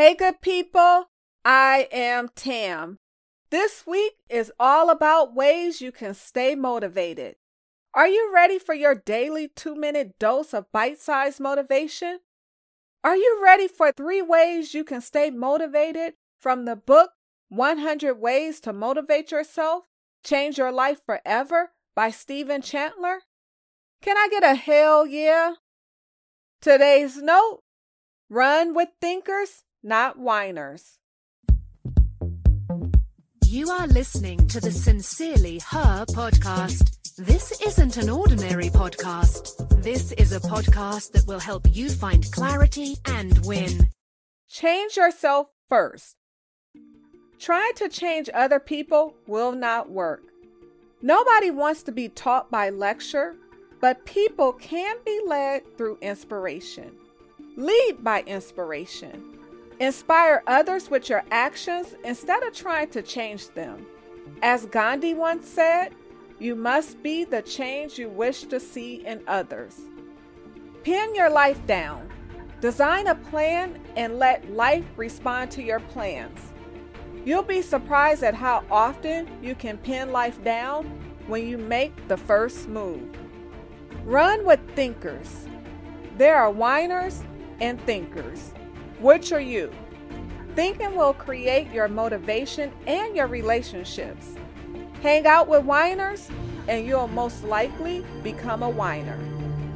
Hey, good people. I am Tam. This week is all about ways you can stay motivated. Are you ready for your daily two minute dose of bite sized motivation? Are you ready for three ways you can stay motivated from the book 100 Ways to Motivate Yourself? Change Your Life Forever by Stephen Chandler? Can I get a hell yeah? Today's note Run with thinkers, not whiners. You are listening to the Sincerely Her podcast. This isn't an ordinary podcast. This is a podcast that will help you find clarity and win. Change yourself first. Trying to change other people will not work. Nobody wants to be taught by lecture, but people can be led through inspiration. Lead by inspiration. Inspire others with your actions instead of trying to change them. As Gandhi once said, you must be the change you wish to see in others. Pin your life down. Design a plan and let life respond to your plans. You'll be surprised at how often you can pin life down when you make the first move. Run with thinkers. There are whiners and thinkers. Which are you? Thinking will create your motivation and your relationships. Hang out with whiners, and you'll most likely become a whiner.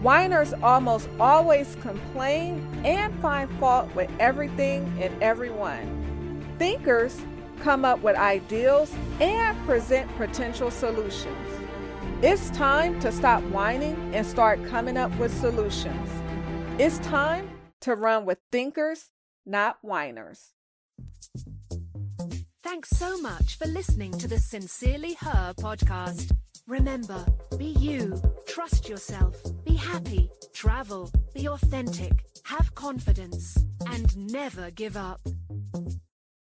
Whiners almost always complain and find fault with everything and everyone. Thinkers come up with ideals and present potential solutions. It's time to stop whining and start coming up with solutions. It's time to run with thinkers, not whiners. Thanks so much for listening to the Sincerely Her podcast. Remember, be you, trust yourself, be happy, travel, be authentic, have confidence, and never give up.